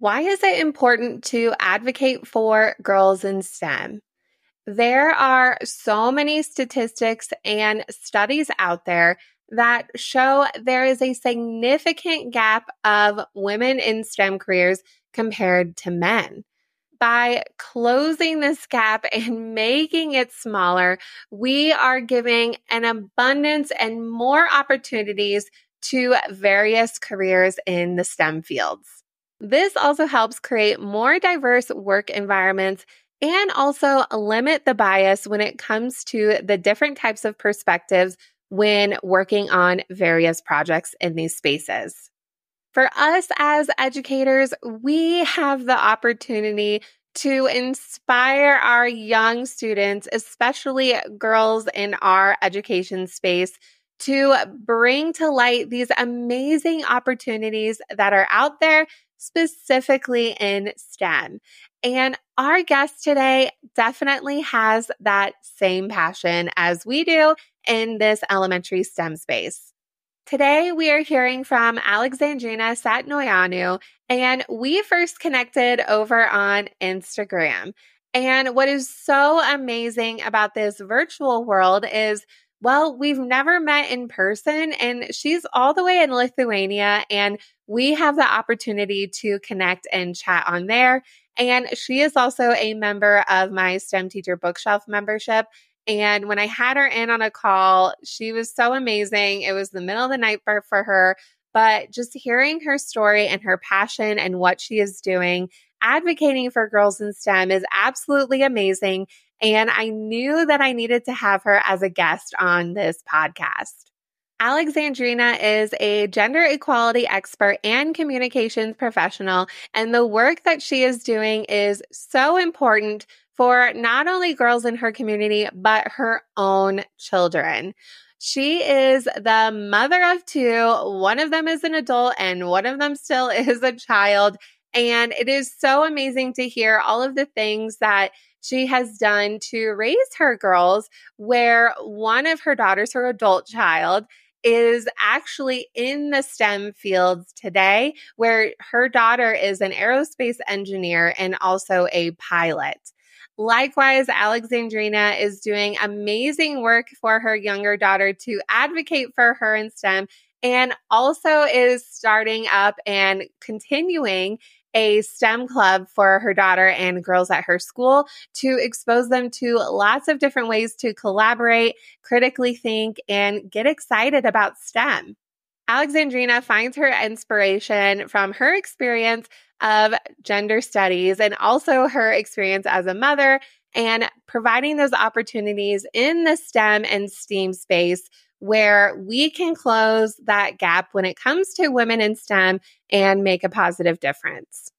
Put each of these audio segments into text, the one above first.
Why is it important to advocate for girls in STEM? There are so many statistics and studies out there that show there is a significant gap of women in STEM careers compared to men. By closing this gap and making it smaller, we are giving an abundance and more opportunities to various careers in the STEM fields. This also helps create more diverse work environments and also limit the bias when it comes to the different types of perspectives when working on various projects in these spaces. For us as educators, we have the opportunity to inspire our young students, especially girls in our education space, to bring to light these amazing opportunities that are out there specifically in STEM. And our guest today definitely has that same passion as we do in this elementary STEM space. Today, we are hearing from Alexandrina Satnoianu, and we first connected over on Instagram. And what is so amazing about this virtual world is well, we've never met in person, and she's all the way in Lithuania, and we have the opportunity to connect and chat on there. And she is also a member of my STEM Teacher Bookshelf membership. And when I had her in on a call, she was so amazing. It was the middle of the night for, for her, but just hearing her story and her passion and what she is doing, advocating for girls in STEM is absolutely amazing. And I knew that I needed to have her as a guest on this podcast. Alexandrina is a gender equality expert and communications professional, and the work that she is doing is so important for not only girls in her community, but her own children. She is the mother of two. One of them is an adult, and one of them still is a child. And it is so amazing to hear all of the things that she has done to raise her girls, where one of her daughters, her adult child, is actually in the STEM fields today, where her daughter is an aerospace engineer and also a pilot. Likewise, Alexandrina is doing amazing work for her younger daughter to advocate for her in STEM and also is starting up and continuing a STEM club for her daughter and girls at her school to expose them to lots of different ways to collaborate, critically think, and get excited about STEM. Alexandrina finds her inspiration from her experience of gender studies and also her experience as a mother and providing those opportunities in the STEM and STEAM space where we can close that gap when it comes to women in STEM and make a positive difference.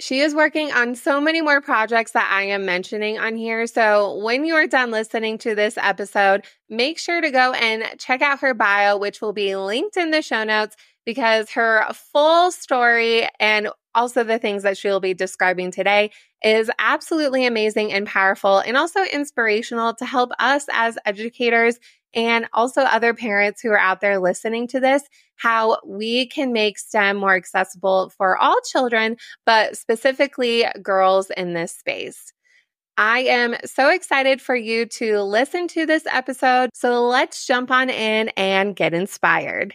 She is working on so many more projects that I am mentioning on here. So when you are done listening to this episode, make sure to go and check out her bio, which will be linked in the show notes because her full story and also the things that she'll be describing today is absolutely amazing and powerful and also inspirational to help us as educators and also other parents who are out there listening to this, how we can make STEM more accessible for all children, but specifically girls in this space. I am so excited for you to listen to this episode. So let's jump on in and get inspired.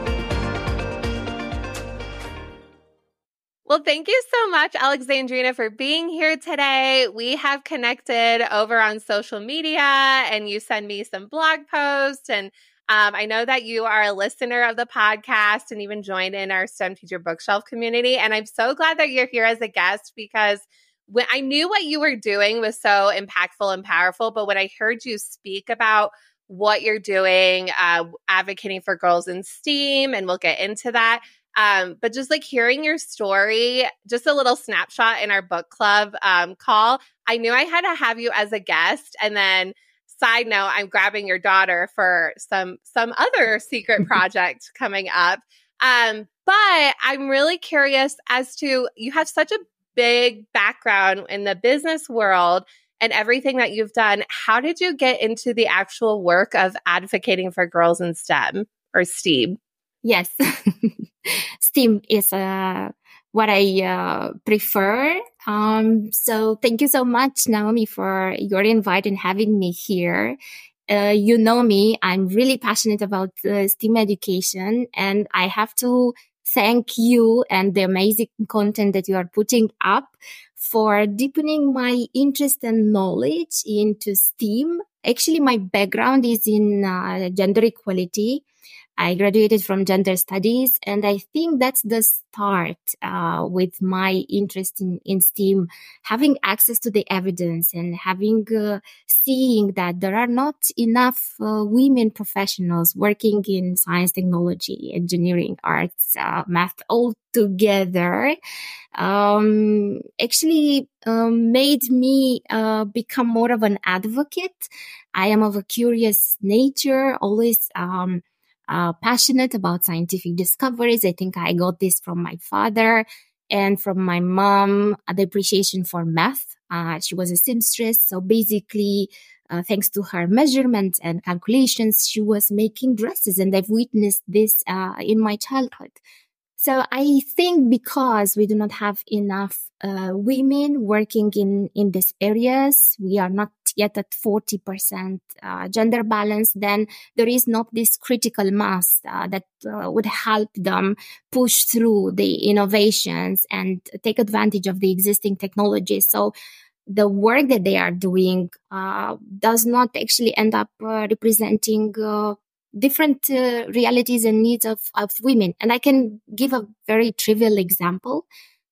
Well, thank you so much, Alexandrina, for being here today. We have connected over on social media and you send me some blog posts. And um, I know that you are a listener of the podcast and even joined in our STEM Teacher Bookshelf community. And I'm so glad that you're here as a guest because when I knew what you were doing was so impactful and powerful. But when I heard you speak about what you're doing, uh, advocating for girls in STEAM, and we'll get into that. Um, but just like hearing your story, just a little snapshot in our book club um, call, I knew I had to have you as a guest. And then side note, I'm grabbing your daughter for some some other secret project coming up. Um, but I'm really curious as to you have such a big background in the business world and everything that you've done. How did you get into the actual work of advocating for girls in STEM or STEAM? Yes, STEAM is uh, what I uh, prefer. Um, so thank you so much, Naomi, for your invite and having me here. Uh, you know me, I'm really passionate about uh, STEAM education and I have to thank you and the amazing content that you are putting up for deepening my interest and knowledge into STEAM. Actually, my background is in uh, gender equality. I graduated from gender studies, and I think that's the start uh, with my interest in, in STEAM, having access to the evidence and having uh, seeing that there are not enough uh, women professionals working in science, technology, engineering, arts, uh, math all together. Um, actually um, made me uh, become more of an advocate. I am of a curious nature, always um, uh, passionate about scientific discoveries. I think I got this from my father and from my mom, the appreciation for math. Uh, she was a seamstress. So basically, uh, thanks to her measurements and calculations, she was making dresses. And I've witnessed this uh, in my childhood. So I think because we do not have enough uh, women working in in these areas, we are not yet at 40% uh, gender balance, then there is not this critical mass uh, that uh, would help them push through the innovations and take advantage of the existing technologies. So the work that they are doing uh, does not actually end up uh, representing different uh, realities and needs of, of women. And I can give a very trivial example.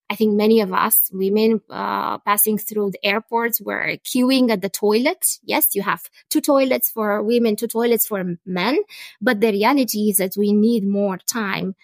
I think many of us women uh, passing through the airports were queuing at the toilet. Yes, you have two toilets for women, two toilets for men, but the reality is that we need more time.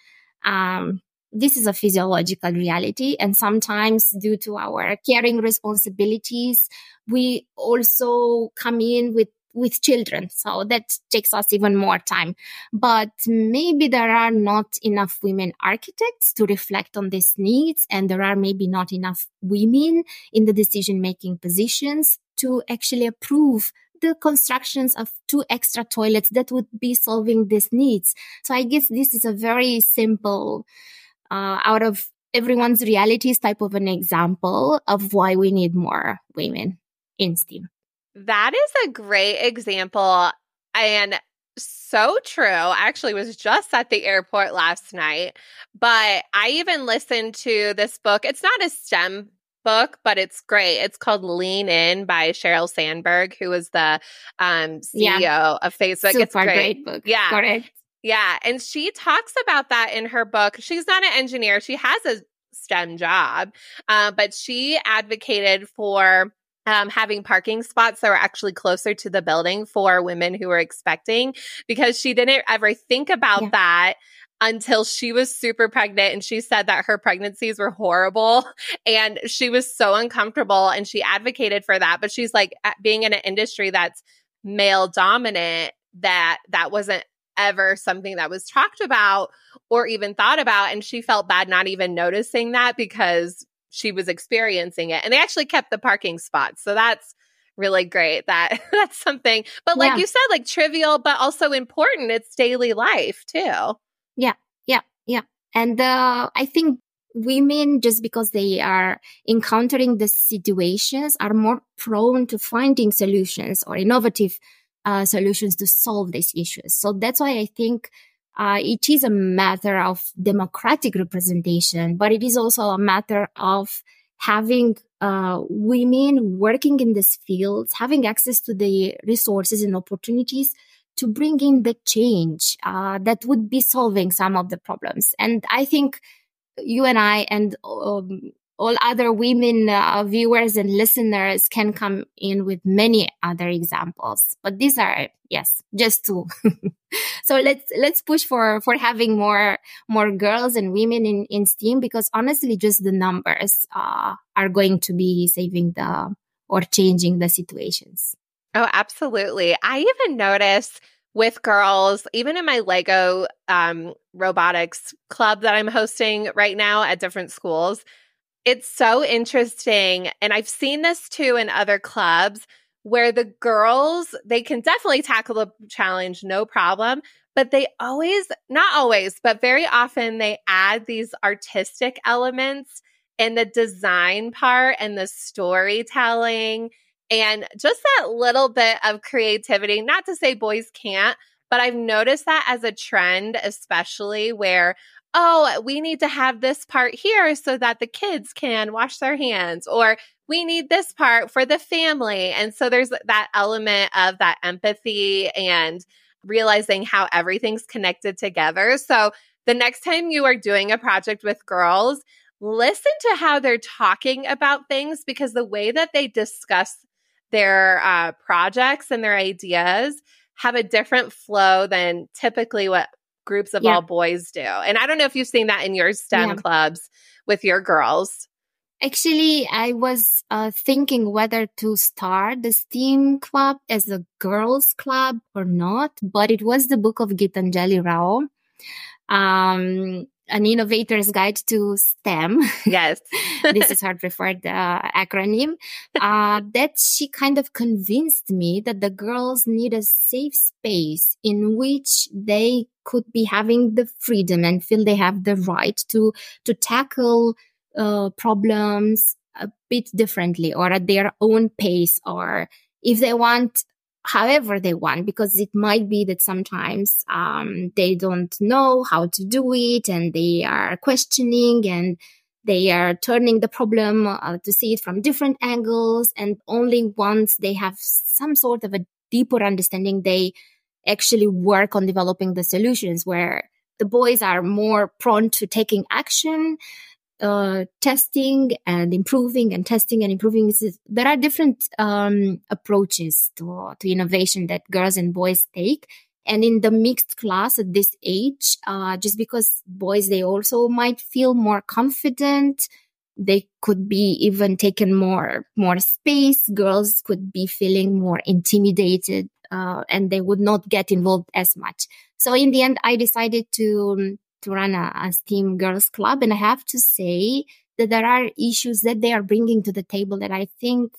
Um, this is a physiological reality, and sometimes due to our caring responsibilities, we also come in with with children. So that takes us even more time. But maybe there are not enough women architects to reflect on these needs. And there are maybe not enough women in the decision making positions to actually approve the constructions of two extra toilets that would be solving these needs. So I guess this is a very simple, uh, out of everyone's realities type of an example of why we need more women in STEAM. That is a great example and so true. I actually was just at the airport last night, but I even listened to this book. It's not a STEM book, but it's great. It's called Lean In by Sheryl Sandberg, who was the um, CEO yeah. of Facebook. Super it's great. great book. Yeah. Correct. Yeah. And she talks about that in her book. She's not an engineer, she has a STEM job, uh, but she advocated for um, having parking spots that were actually closer to the building for women who were expecting because she didn't ever think about yeah. that until she was super pregnant and she said that her pregnancies were horrible and she was so uncomfortable and she advocated for that but she's like being in an industry that's male dominant that that wasn't ever something that was talked about or even thought about and she felt bad not even noticing that because she was experiencing it. And they actually kept the parking spots. So that's really great. That that's something. But like yeah. you said, like trivial, but also important. It's daily life too. Yeah. Yeah. Yeah. And uh, I think women, just because they are encountering the situations, are more prone to finding solutions or innovative uh, solutions to solve these issues. So that's why I think uh, it is a matter of democratic representation, but it is also a matter of having uh, women working in these fields, having access to the resources and opportunities to bring in the change uh, that would be solving some of the problems. And I think you and I and um, all other women uh, viewers and listeners can come in with many other examples. But these are yes just two. So let's let's push for for having more more girls and women in in steam because honestly just the numbers uh, are going to be saving the or changing the situations. Oh absolutely. I even noticed with girls, even in my Lego um, robotics club that I'm hosting right now at different schools, it's so interesting. And I've seen this too in other clubs where the girls, they can definitely tackle the challenge, no problem. But they always, not always, but very often they add these artistic elements in the design part and the storytelling and just that little bit of creativity. Not to say boys can't, but I've noticed that as a trend, especially where oh, we need to have this part here so that the kids can wash their hands, or we need this part for the family. And so there's that element of that empathy and realizing how everything's connected together. So the next time you are doing a project with girls, listen to how they're talking about things because the way that they discuss their uh, projects and their ideas have a different flow than typically what groups of yeah. all boys do. And I don't know if you've seen that in your STEM yeah. clubs with your girls. Actually, I was uh, thinking whether to start the STEAM club as a girls club or not, but it was the book of Gitanjali Rao. Um, an innovator's guide to STEM. Yes. this is her preferred uh, acronym. Uh, that she kind of convinced me that the girls need a safe space in which they could be having the freedom and feel they have the right to, to tackle uh, problems a bit differently or at their own pace or if they want however they want because it might be that sometimes um, they don't know how to do it and they are questioning and they are turning the problem uh, to see it from different angles. And only once they have some sort of a deeper understanding they actually work on developing the solutions where the boys are more prone to taking action uh, testing and improving and testing and improving. There are different um, approaches to, to innovation that girls and boys take. And in the mixed class at this age, uh, just because boys, they also might feel more confident. They could be even taken more, more space. Girls could be feeling more intimidated, uh, and they would not get involved as much. So in the end, I decided to, um, to run a, a STEAM girls club. And I have to say that there are issues that they are bringing to the table that I think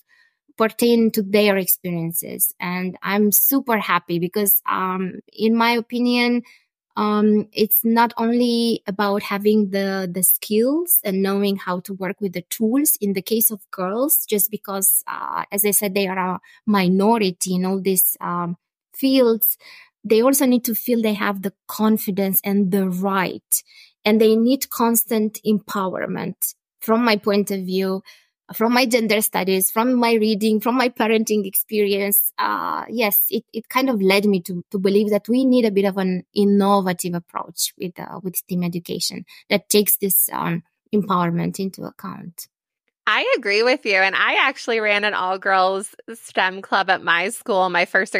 pertain to their experiences. And I'm super happy because, um, in my opinion, um, it's not only about having the the skills and knowing how to work with the tools. In the case of girls, just because, uh, as I said, they are a minority in all these um, fields, they also need to feel they have the confidence and the right and they need constant empowerment from my point of view from my gender studies from my reading from my parenting experience uh, yes it, it kind of led me to, to believe that we need a bit of an innovative approach with uh, with STEAM education that takes this um, empowerment into account I agree with you. And I actually ran an all girls STEM club at my school my first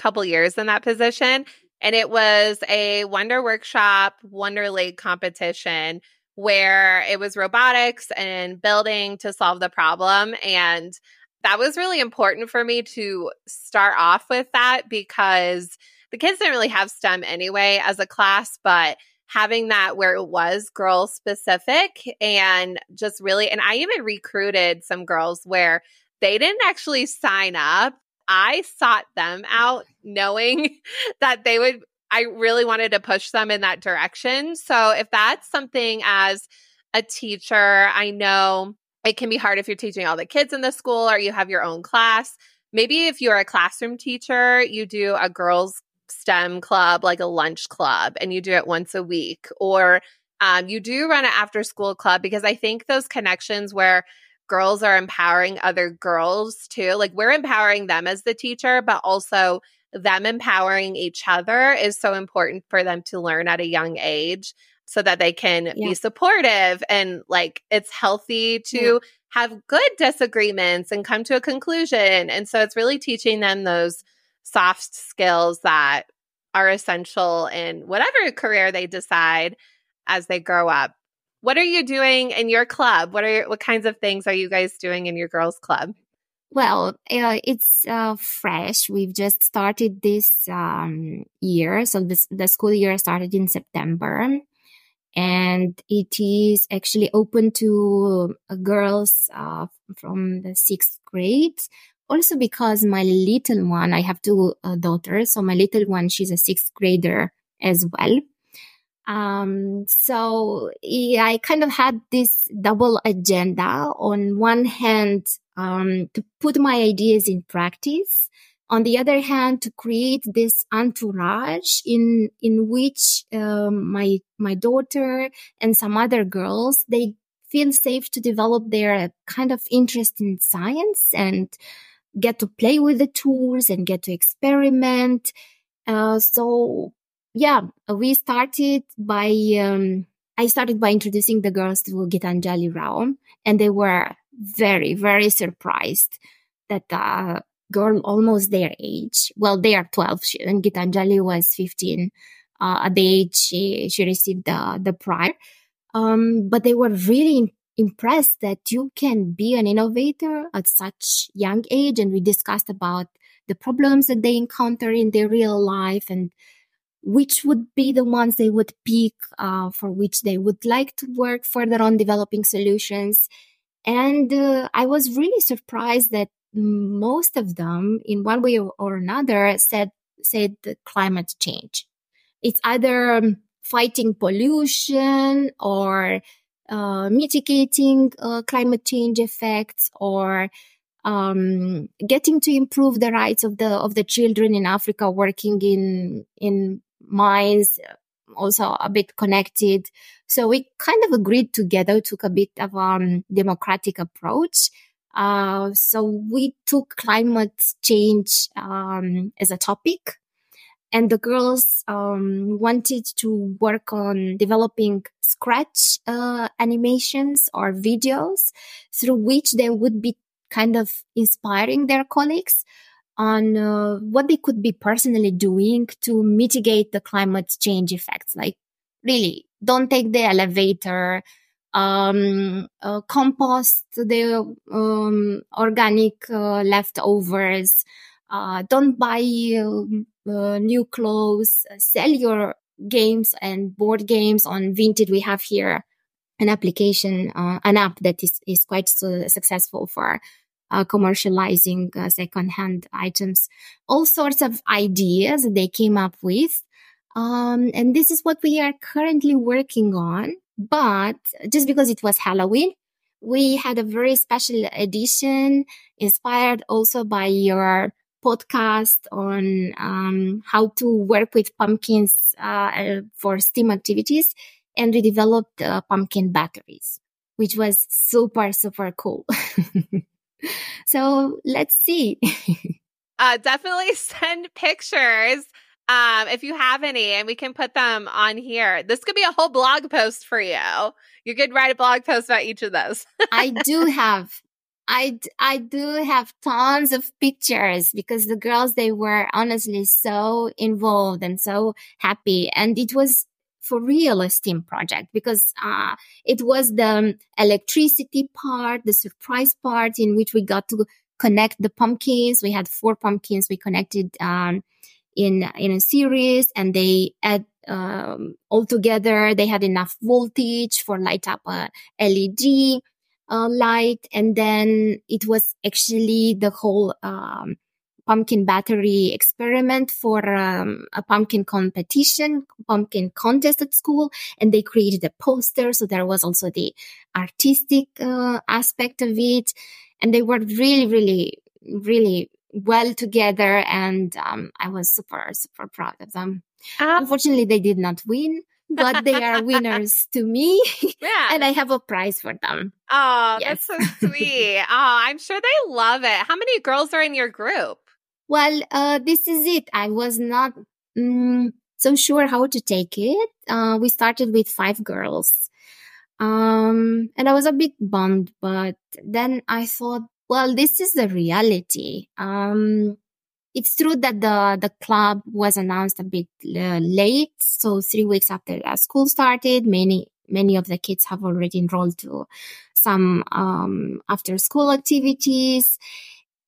couple years in that position. And it was a Wonder Workshop, Wonder League competition where it was robotics and building to solve the problem. And that was really important for me to start off with that because the kids didn't really have STEM anyway as a class, but having that where it was girl specific and just really, and I even recruited some girls where they didn't actually sign up I sought them out knowing that they would, I really wanted to push them in that direction. So if that's something as a teacher, I know it can be hard if you're teaching all the kids in the school or you have your own class. Maybe if you're a classroom teacher, you do a girls' STEM club, like a lunch club, and you do it once a week, or um, you do run an after school club because I think those connections where girls are empowering other girls too. Like we're empowering them as the teacher, but also them empowering each other is so important for them to learn at a young age. so that they can yeah. be supportive and like it's healthy to yeah. have good disagreements and come to a conclusion. And so it's really teaching them those soft skills that are essential in whatever career they decide as they grow up. What are you doing in your club? What are what kinds of things are you guys doing in your girls club? Well, uh, it's uh, fresh. We've just started this um, year. So this, the school year started in September and it is actually open to uh, girls uh, from the sixth grade. Also, because my little one, I have two uh, daughters, so my little one, she's a sixth grader as well. Um, so yeah, I kind of had this double agenda. On one hand, um, to put my ideas in practice, on the other hand, to create this entourage in in which um, my my daughter and some other girls they feel safe to develop their kind of interest in science and get to play with the tools and get to experiment. Uh, so yeah, we started by um, I started by introducing the girls to Gitanjali Rao, and they were very very surprised that uh, girl almost their age. Well, they are 12 she, and Gitanjali was 15 uh, at the age she, she received the, the prize. Um, but they were really impressed that you can be an innovator at such young age. And we discussed about the problems that they encounter in their real life and which would be the ones they would pick uh, for which they would like to work further on developing solutions. And uh, I was really surprised that most of them, in one way or another, said said climate change. It's either um, fighting pollution or uh, mitigating uh, climate change effects or um, getting to improve the rights of the of the children in Africa working in in mines also a bit connected. So we kind of agreed together took a bit of a um, democratic approach. Uh, so we took climate change um, as a topic, and the girls um, wanted to work on developing scratch uh, animations or videos through which they would be kind of inspiring their colleagues on uh, what they could be personally doing to mitigate the climate change effects. Like, really, don't take the elevator um, uh, compost the um, organic uh, leftovers. Uh, don't buy uh, new clothes. Sell your games and board games on Vinted. We have here an application, uh, an app that is, is quite successful for uh, commercializing uh, secondhand items. All sorts of ideas they came up with. Um, and this is what we are currently working on. But just because it was Halloween, we had a very special edition inspired also by your podcast on um, how to work with pumpkins uh, for STEAM activities. And we developed uh, pumpkin batteries, which was super, super cool. so let's see. uh, definitely send pictures um, if you have any, and we can put them on here. This could be a whole blog post for you. You could write a blog post about each of those. I do have, I, I do have tons of pictures because the girls, they were honestly so involved and so happy. And it was for real a STEAM project because uh, it was the electricity part, the surprise part in which we got to connect the pumpkins. We had four pumpkins. We connected um, in in a series and they add um, all together they had enough voltage for light up a led uh, light and then it was actually the whole um, pumpkin battery experiment for um, a pumpkin competition pumpkin contest at school and they created a poster. So there was also the artistic uh, aspect of it. And they were really really really well together and um, i was super super proud of them. Uh, unfortunately they did not win but they are winners to me yeah. and i have a prize for them. Oh yes. that's so sweet. Oh i'm sure they love it. How many girls are in your group well uh, this is it i was not mm, so sure how to take it. Uh, we started with five girls. Um, and I was a bit bummed, but then I thought, well, this is the reality. Um, it's true that the, the club was announced a bit uh, late. So three weeks after school started, many, many of the kids have already enrolled to some, um, after school activities.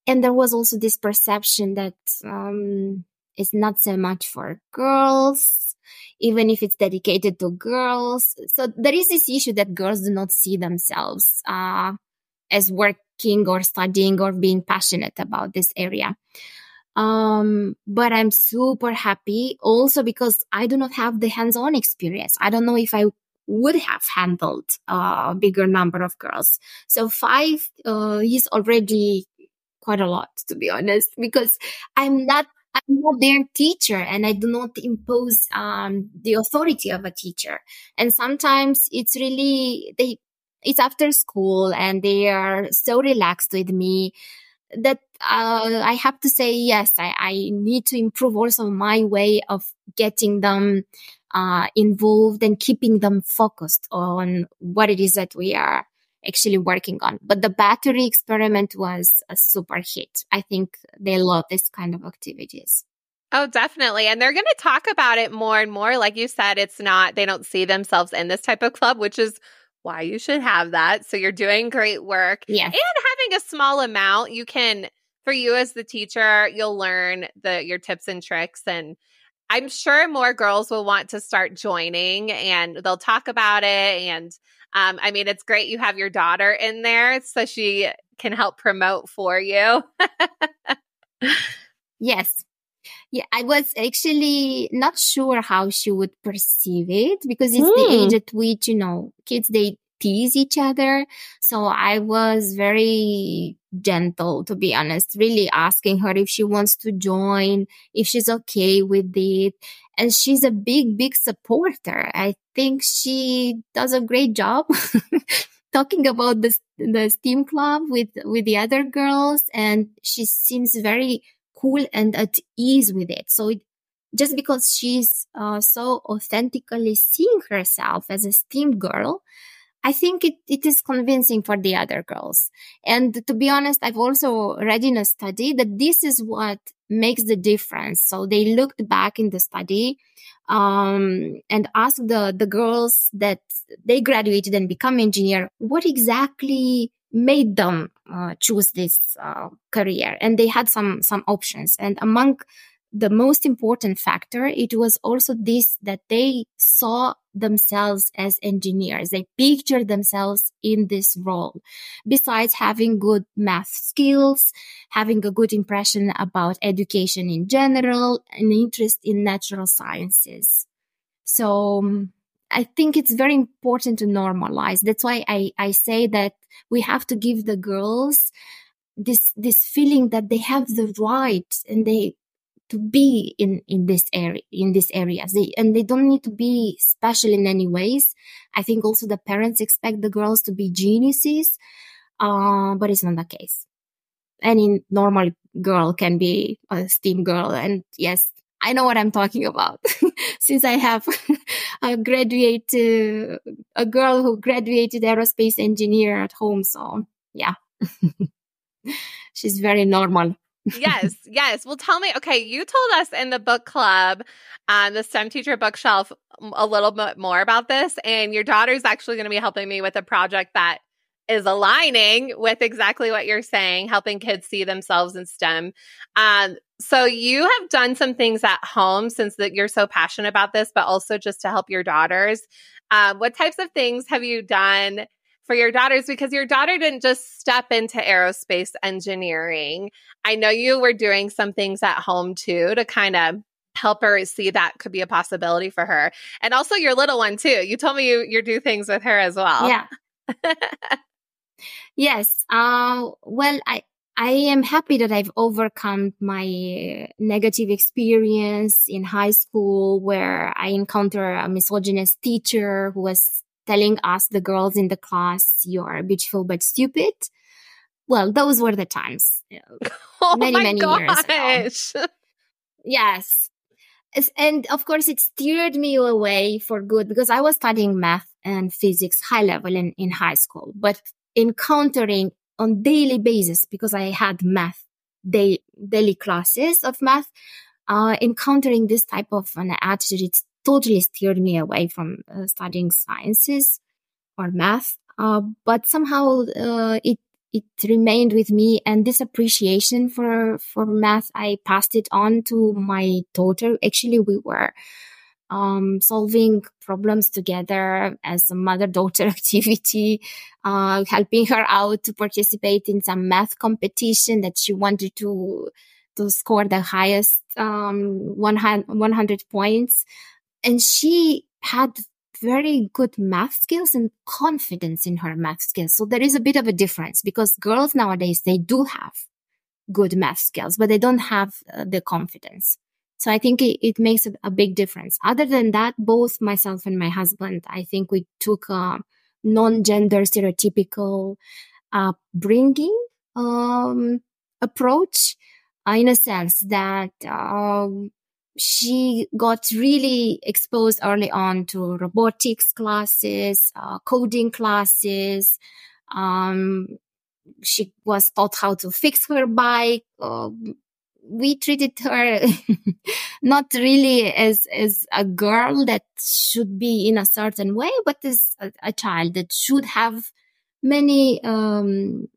And there was also this perception that, um, it's not so much for girls, even if it's dedicated to girls. So there is this issue that girls do not see themselves, uh, as working or studying or being passionate about this area. Um, but I'm super happy also because I do not have the hands-on experience. I don't know if I would have handled a bigger number of girls. So five uh, is already quite a lot, to be honest, because I'm not I'm not their teacher and I do not impose um, the authority of a teacher. And sometimes it's really they it's after school and they are so relaxed with me that uh, I have to say yes. I, I need to improve also my way of getting them uh, involved and keeping them focused on what it is that we are actually working on. But the battery experiment was a super hit. I think they love this kind of activities. Oh, definitely. And they're going to talk about it more and more. Like you said, it's not, they don't see themselves in this type of club, which is why you should have that. So you're doing great work. Yeah. And having a small amount, you can, for you as the teacher, you'll learn the, your tips and tricks and, I'm sure more girls will want to start joining and they'll talk about it. And um, I mean, it's great you have your daughter in there so she can help promote for you. yes. Yeah, I was actually not sure how she would perceive it because it's mm. the age hmm. at which, you know, kids, they tease each other. So I was very gentle, to be honest, really asking her if she wants to join, if she's okay with it. And she's a big, big supporter. I think she does a great job talking about the, the STEAM club with, with the other girls. And she seems very cool and at ease with it. So it, just because she's uh, so authentically seeing herself as a STEAM girl, I think it, it is convincing for the other girls. And to be honest, I've also read in a study that this is what makes the difference. So they looked back in the study, um, and asked the, the girls that they graduated and become engineer, what exactly made them uh, choose this uh, career? And they had some, some options. And among the most important factor, it was also this that they saw themselves as engineers. They pictured themselves in this role. Besides having good math skills, having a good impression about education in general, an interest in natural sciences. So um, I think it's very important to normalize. That's why I, I say that we have to give the girls this, this feeling that they have the right and they, to be in in this area in these areas they, and they don't need to be special in any ways. I think also the parents expect the girls to be geniuses uh, but it's not the case. Any normal girl can be a STEAM girl and yes i know what i'm talking about. Since i have a graduate uh, a girl who graduated aerospace engineer at home so yeah. She's very normal yes, yes. Well, tell me. Okay, you told us in the book club, um, the STEM teacher bookshelf, a little bit more about this, and your daughter's actually going to be helping me with a project that is aligning with exactly what you're saying, helping kids see themselves in STEM. Um, so you have done some things at home since that you're so passionate about this, but also just to help your daughters. Uh, what types of things have you done for your daughters because your daughter didn't just step into aerospace engineering. I know you were doing some things at home too to kind of help her see that could be a possibility for her. And also your little one too. You told me you you do things with her as well. Yeah. yes. Uh well I I am happy that I've overcome my negative experience in high school where I encountered a misogynist teacher who was telling us, the girls in the class, you're beautiful but stupid. Well, those were the times. oh many, many gosh. years ago. Yes. and of course it steered me away for good because I was studying math and physics high level in, in high school, but encountering on daily basis because I had math day, daily classes of math, uh, encountering this type of an attitude, it totally steered me away from uh, studying sciences or math. Uh, but somehow, uh, it it remained with me and this appreciation for for math i passed it on to my daughter actually we were um, solving problems together as a mother daughter activity uh, helping her out to participate in some math competition that she wanted to to score the highest um, 100, 100 points and she had very good math skills and confidence in her math skills. So there is a bit of a difference because girls nowadays, they do have good math skills, but they don't have uh, the confidence. So I think it, it makes a, a, big difference. Other than that, both myself and my husband, I think we took a non-gender stereotypical uh, bringing um, approach uh, in a sense that um, she got really exposed early on to robotics classes, uh, coding classes. Um, she was taught how to fix her bike. Uh, we treated her not really as as a girl that should be in a certain way, but as a, a child that should have many um,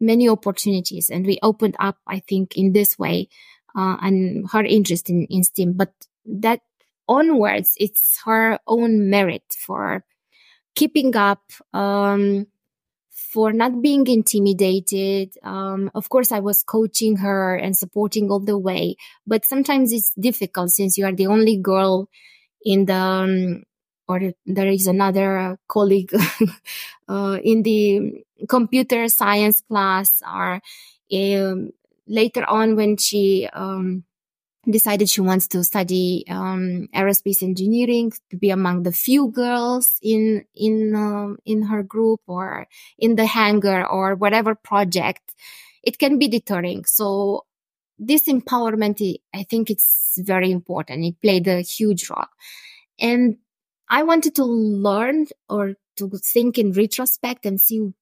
many opportunities. And we opened up, I think, in this way uh, and her interest in, in STEAM. But that onwards, it's her own merit for keeping up, um, for not being intimidated. Um, of course, I was coaching her and supporting all the way, but sometimes it's difficult since you are the only girl in the, um, or there is another colleague uh, in the computer science class or um, later on when she um, decided she wants to study um, aerospace engineering to be among the few girls in in um, in her group or in the hangar or whatever project it can be deterring. So this empowerment i think it's very important. It played a huge role. And i wanted to learn or to think in retrospect and see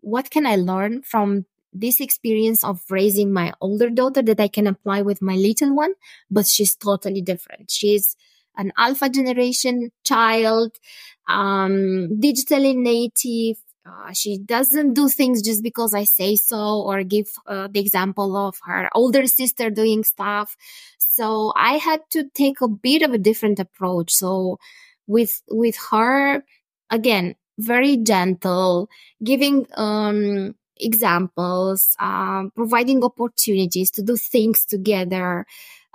what can i learn from this experience of raising my older daughter that I can apply with my little one, but she's totally different. She's an alpha generation child, um, digitally native. Uh, she doesn't do things just because I say so or give uh, the example of her older sister doing stuff. So I had to take a bit of a different approach. So with, with her, again, very gentle, giving, um, examples, um, providing opportunities to do things together,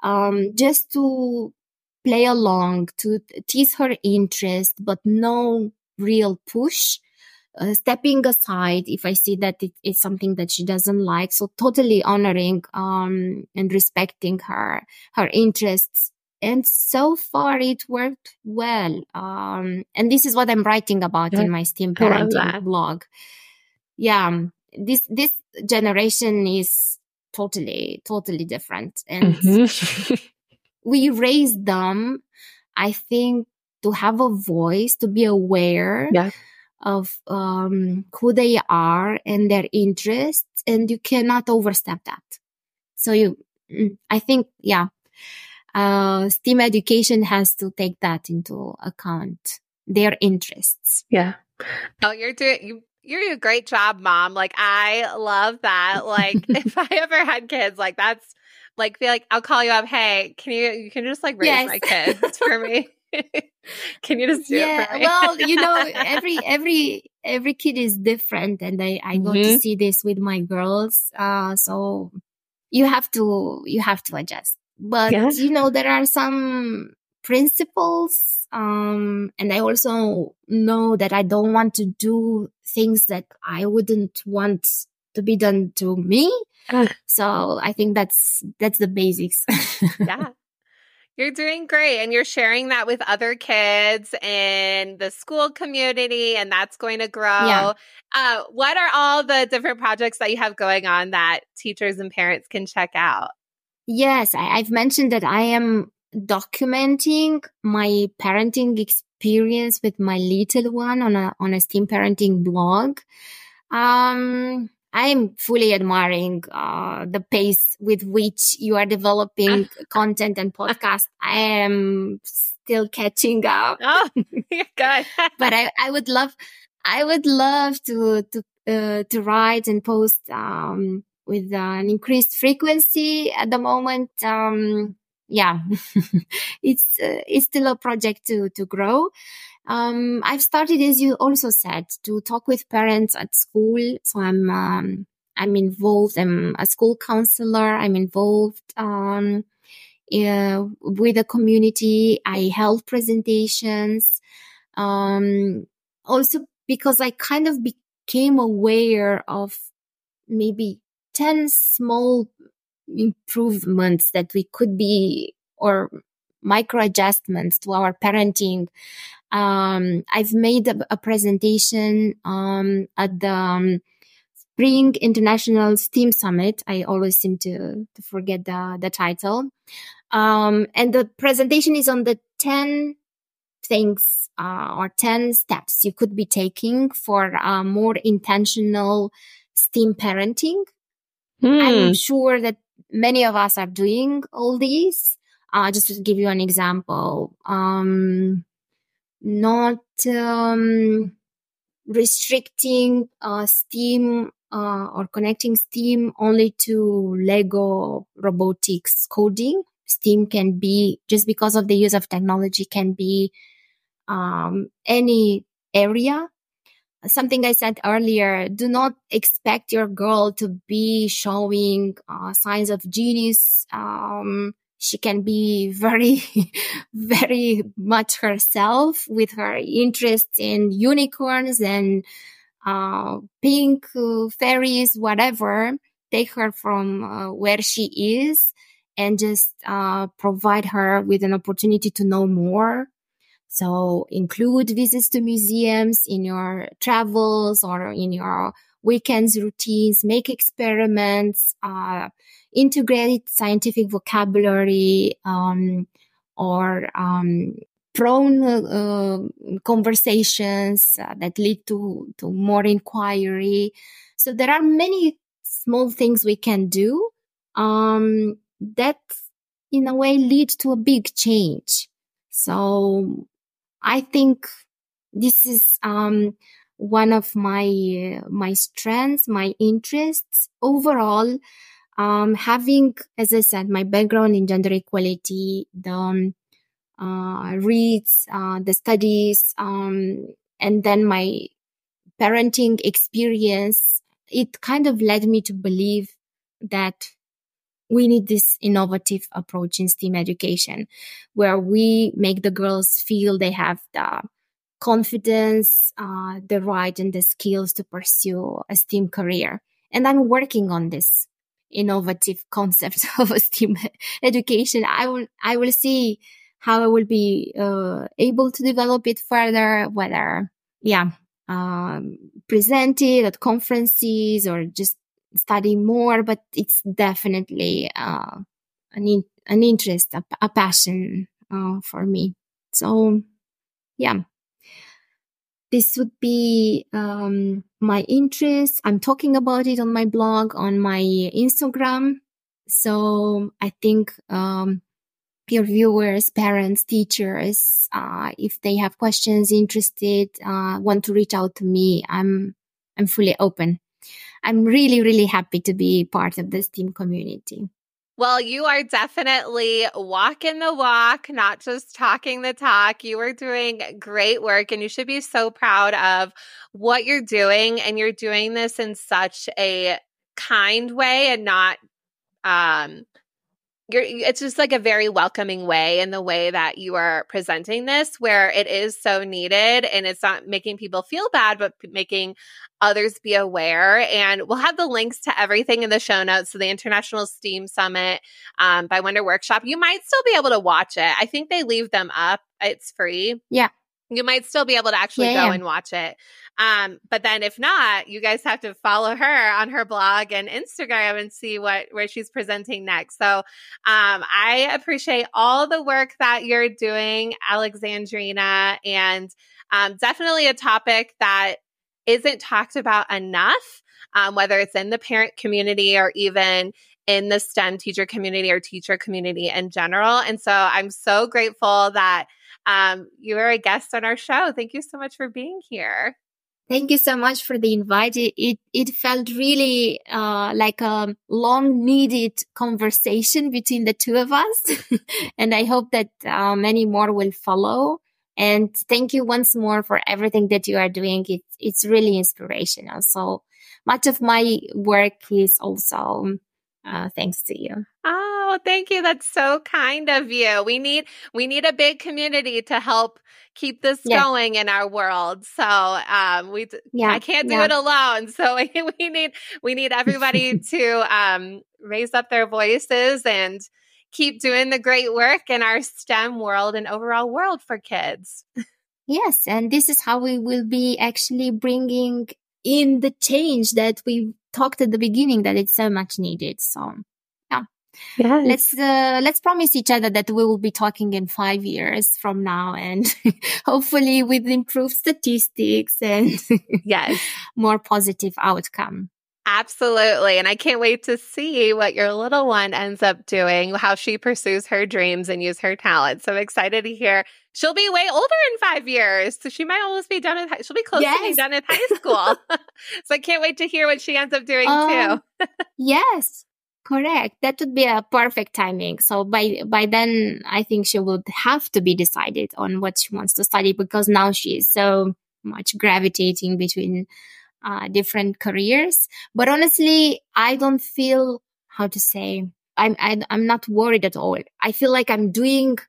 um, just to play along, to tease her interest, but no real push. Uh, stepping aside if I see that it is something that she doesn't like. So totally honoring um, and respecting her her interests. And so far, it worked well. Um, and this is what I'm writing about in my STEAM parenting blog. Yeah, this this generation is totally totally different and mm-hmm. we raise them i think to have a voice to be aware yeah. of um, who they are and their interests and you cannot overstep that so you mm, i think yeah uh, STEAM education has to take that into account their interests yeah oh you're doing you you're doing a great job, mom. Like, I love that. Like, if I ever had kids, like, that's like, feel like I'll call you up. Hey, can you, you can just like raise yes. my kids for me? can you just do yeah, it for me? well, you know, every, every, every kid is different. And I, I mm-hmm. to see this with my girls. Uh, so you have to, you have to adjust. But, yeah. you know, there are some principles. Um, and I also know that I don't want to do things that I wouldn't want to be done to me. Uh, so I think that's, that's the basics. yeah. You're doing great. And you're sharing that with other kids in the school community, and that's going to grow. Yeah. Uh, what are all the different projects that you have going on that teachers and parents can check out? Yes, I, have mentioned that I am documenting my parenting experience with my little one on a on a STEAM parenting blog. Um, I'm fully admiring uh, the pace with which you are developing content and podcast. I am still catching up. Oh, you're but I, I would love, I would love to to uh, to write and post um, with an increased frequency at the moment. Um, yeah, it's uh, it's still a project to to grow. Um, I've started, as you also said, to talk with parents at school. So I'm um, I'm involved. I'm a school counselor. I'm involved um, uh, with the community. I held presentations. Um, also because I kind of became aware of maybe 10 small improvements that we could be or micro adjustments to our parenting. Um, I've made a, a presentation um, at the um, Spring International STEAM Summit. I always seem to, to forget the, the title. Um, and the presentation is on the 10 things uh, or 10 steps you could be taking for uh, more intentional STEAM parenting. Hmm. I'm sure that many of us are doing all these. Uh, just to give you an example, um, not um, restricting uh, STEAM uh, or connecting STEAM only to Lego robotics coding. STEAM can be just because of the use of technology can be um, any area something I said earlier, do not expect your girl to be showing uh, signs of genius. Um, she can be very, very much herself with her interest in unicorns and uh, pink uh, fairies, whatever. Take her from uh, where she is and just uh, provide her with an opportunity to know more so include visits to museums in your travels or in your weekends routines, make experiments, uh, integrate scientific vocabulary, um, or, um, prone uh, conversations uh, that lead to, to more inquiry. So there are many small things we can do, um, that in a way lead to a big change. So I think this is um, one of my uh, my strengths, my interests overall. Um, having, as I said, my background in gender equality, the um, uh, reads, uh, the studies, um, and then my parenting experience, it kind of led me to believe that we need this innovative approach in STEAM education where we make the girls feel they have the confidence, uh, the right and the skills to pursue a STEAM career. And I'm working on this innovative concept of a STEAM education. I will, I will see how I will be uh, able to develop it further, whether, yeah, um, present it at conferences or just study more, but it's definitely uh, an in, an interest, a, passion uh, for me. So, yeah, this would be um, my interest. I'm talking about it on my blog, on my Instagram. So I think um, viewers, parents, teachers, uh, if they have questions, interested, uh, want to reach out to me, I'm I'm fully open. I'm really, really happy to be part of this STEAM community. Well, you are definitely walking the walk, not just talking the talk. You are doing great work and you should be so proud of what you're doing. And you're doing this in such a kind way and not um you're it's just like a very welcoming way in the way that you are presenting this where it is so needed and it's not making people feel bad but making others be aware. And we'll have the links to everything in the show notes so the international steam summit um, by wonder workshop. You might still be able to watch it. I think they leave them up. It's free. Yeah you might still be able to actually yeah, go yeah. and watch it. Um, but then if not, you guys have to follow her on her blog and Instagram and see what where she's presenting next. So um, I appreciate all the work that you're doing, Alexandrina, and um, definitely a topic that isn't talked about enough, um, whether it's in the parent community or even in the STEM teacher community or teacher community in general. And so I'm so grateful that um, you are a guest on our show. Thank you so much for being here. Thank you so much for the invite. It it, it felt really uh, like a long needed conversation between the two of us, and I hope that uh, many more will follow. And thank you once more for everything that you are doing. It's it's really inspirational. So much of my work is also uh, thanks to you. Oh, thank you. That's so kind of you. We need we need a big community to help keep this yeah. going in our world. So um, we yeah, I can't do yeah. it alone. So we need we need everybody to um, raise up their voices and keep doing the great work in our STEM world and overall world for kids. Yes, and this is how we will be actually bringing in the change that we talked at the beginning that it's so much needed. So. Yes. Let's uh, let's promise each other that we will be talking in five years from now, and hopefully with improved statistics and yes, more positive outcome. Absolutely. And I can't wait to see what your little one ends up doing, how she pursues her dreams and use her talent. So I'm excited to hear. She'll be way older in five years. So she might almost be done with, she'll be close yes. to being done with high school. so I can't wait to hear what she ends up doing um, too. yes. Correct. That would be a perfect timing. So by by then, I think she would have to be decided on what she wants to study because now she is so much gravitating between uh, different careers. But honestly, I don't feel how to say I'm I, am i am not worried at all. I feel like I'm doing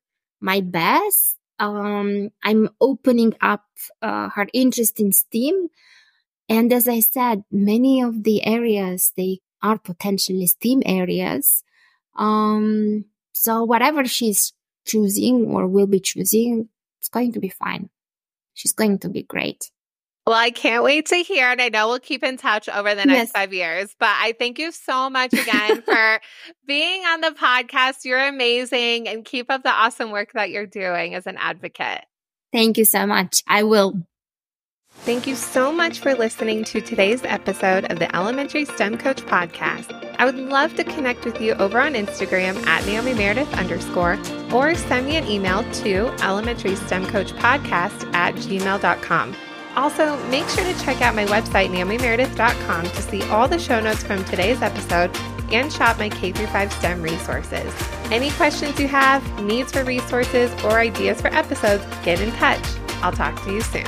my best. Um, I'm opening up uh, her interest in STEAM, and as I said, many of the areas they are potentially STEAM areas. Um, so whatever she's choosing or will be choosing, it's going to be fine. She's going to be great. Well, I can't wait to hear, and I know we'll keep in touch over the next yes. five years. But I thank you so much again for being on the podcast. You're amazing, and keep up the awesome work that you're doing as an advocate. Thank you so much. I will. Thank you so much for listening to today's episode of the Elementary STEM Coach Podcast. I would love to connect with you over on Instagram at Naomi Meredith underscore or send me an email to elementary STEM Coach Podcast at gmail.com. Also, make sure to check out my website, naomimeredith.com, to see all the show notes from today's episode and shop my K 5 STEM resources. Any questions you have, needs for resources, or ideas for episodes, get in touch. I'll talk to you soon.